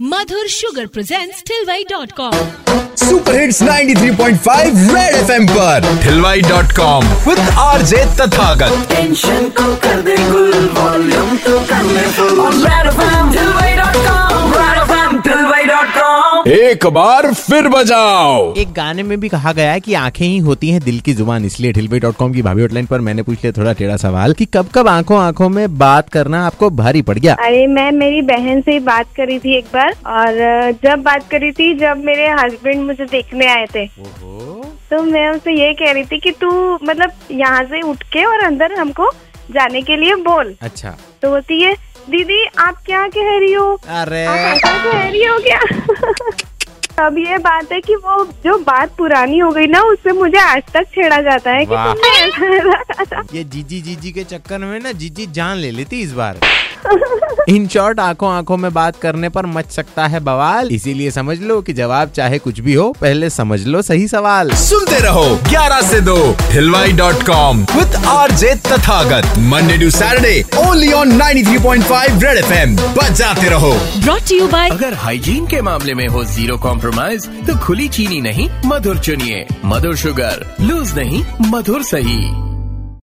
मधुर sugar presents टिलवाई dot com super hits 93.5 red FM पर। हिलवाई dot com with RJ Tathagat tension को कर दे एक बार फिर बजाओ। एक गाने में भी कहा गया है कि आँखें ही होती हैं दिल की ज़ुबान इसलिए ठिलबे डॉट कॉम की भाभी हॉटलाइन पर मैंने पूछ लिया थोड़ा टेढ़ा सवाल कि कब कब आँखों आँखों में बात करना आपको भारी पड़ गया? अरे मैं मेरी बहन से बात करी थी एक बार और जब बात करी थी जब मेरे हस्बैंड मुझे देखने आए थे। तो मैं उनसे ये कह रही थी कि तू मतलब यहाँ से उठ के और अंदर हमको जाने के लिए बोल। अच्छा। तो बोलती है दीदी आप क्या कह रही हो? अरे। आप ऐसा कह रही हो क्या? अब ये बात है कि वो जो बात पुरानी हो गई ना उससे मुझे आज तक छेड़ा जाता है कि तुमने ऐसा ये जीजी जीजी के चक्कर में ना जीजी जान ले लेती इस बार। इन शॉर्ट आँखों आँखों में बात करने पर मच सकता है बवाल। इसीलिए समझ लो कि जवाब चाहे कुछ भी हो पहले समझ लो सही सवाल। सुनते रहो 11 से 2 हिलवाई dot com with RJ Tathagat. Monday to Saturday only on 93.5 red FM बजाते रहो। ब्रॉट यू बाय अगर हाइजीन के मामले में हो ज़ीरो कॉम्प्रोमाइज तो खुली चीनी नहीं मधुर चुनिए। मधुर शुगर लूज नहीं मधुर सही।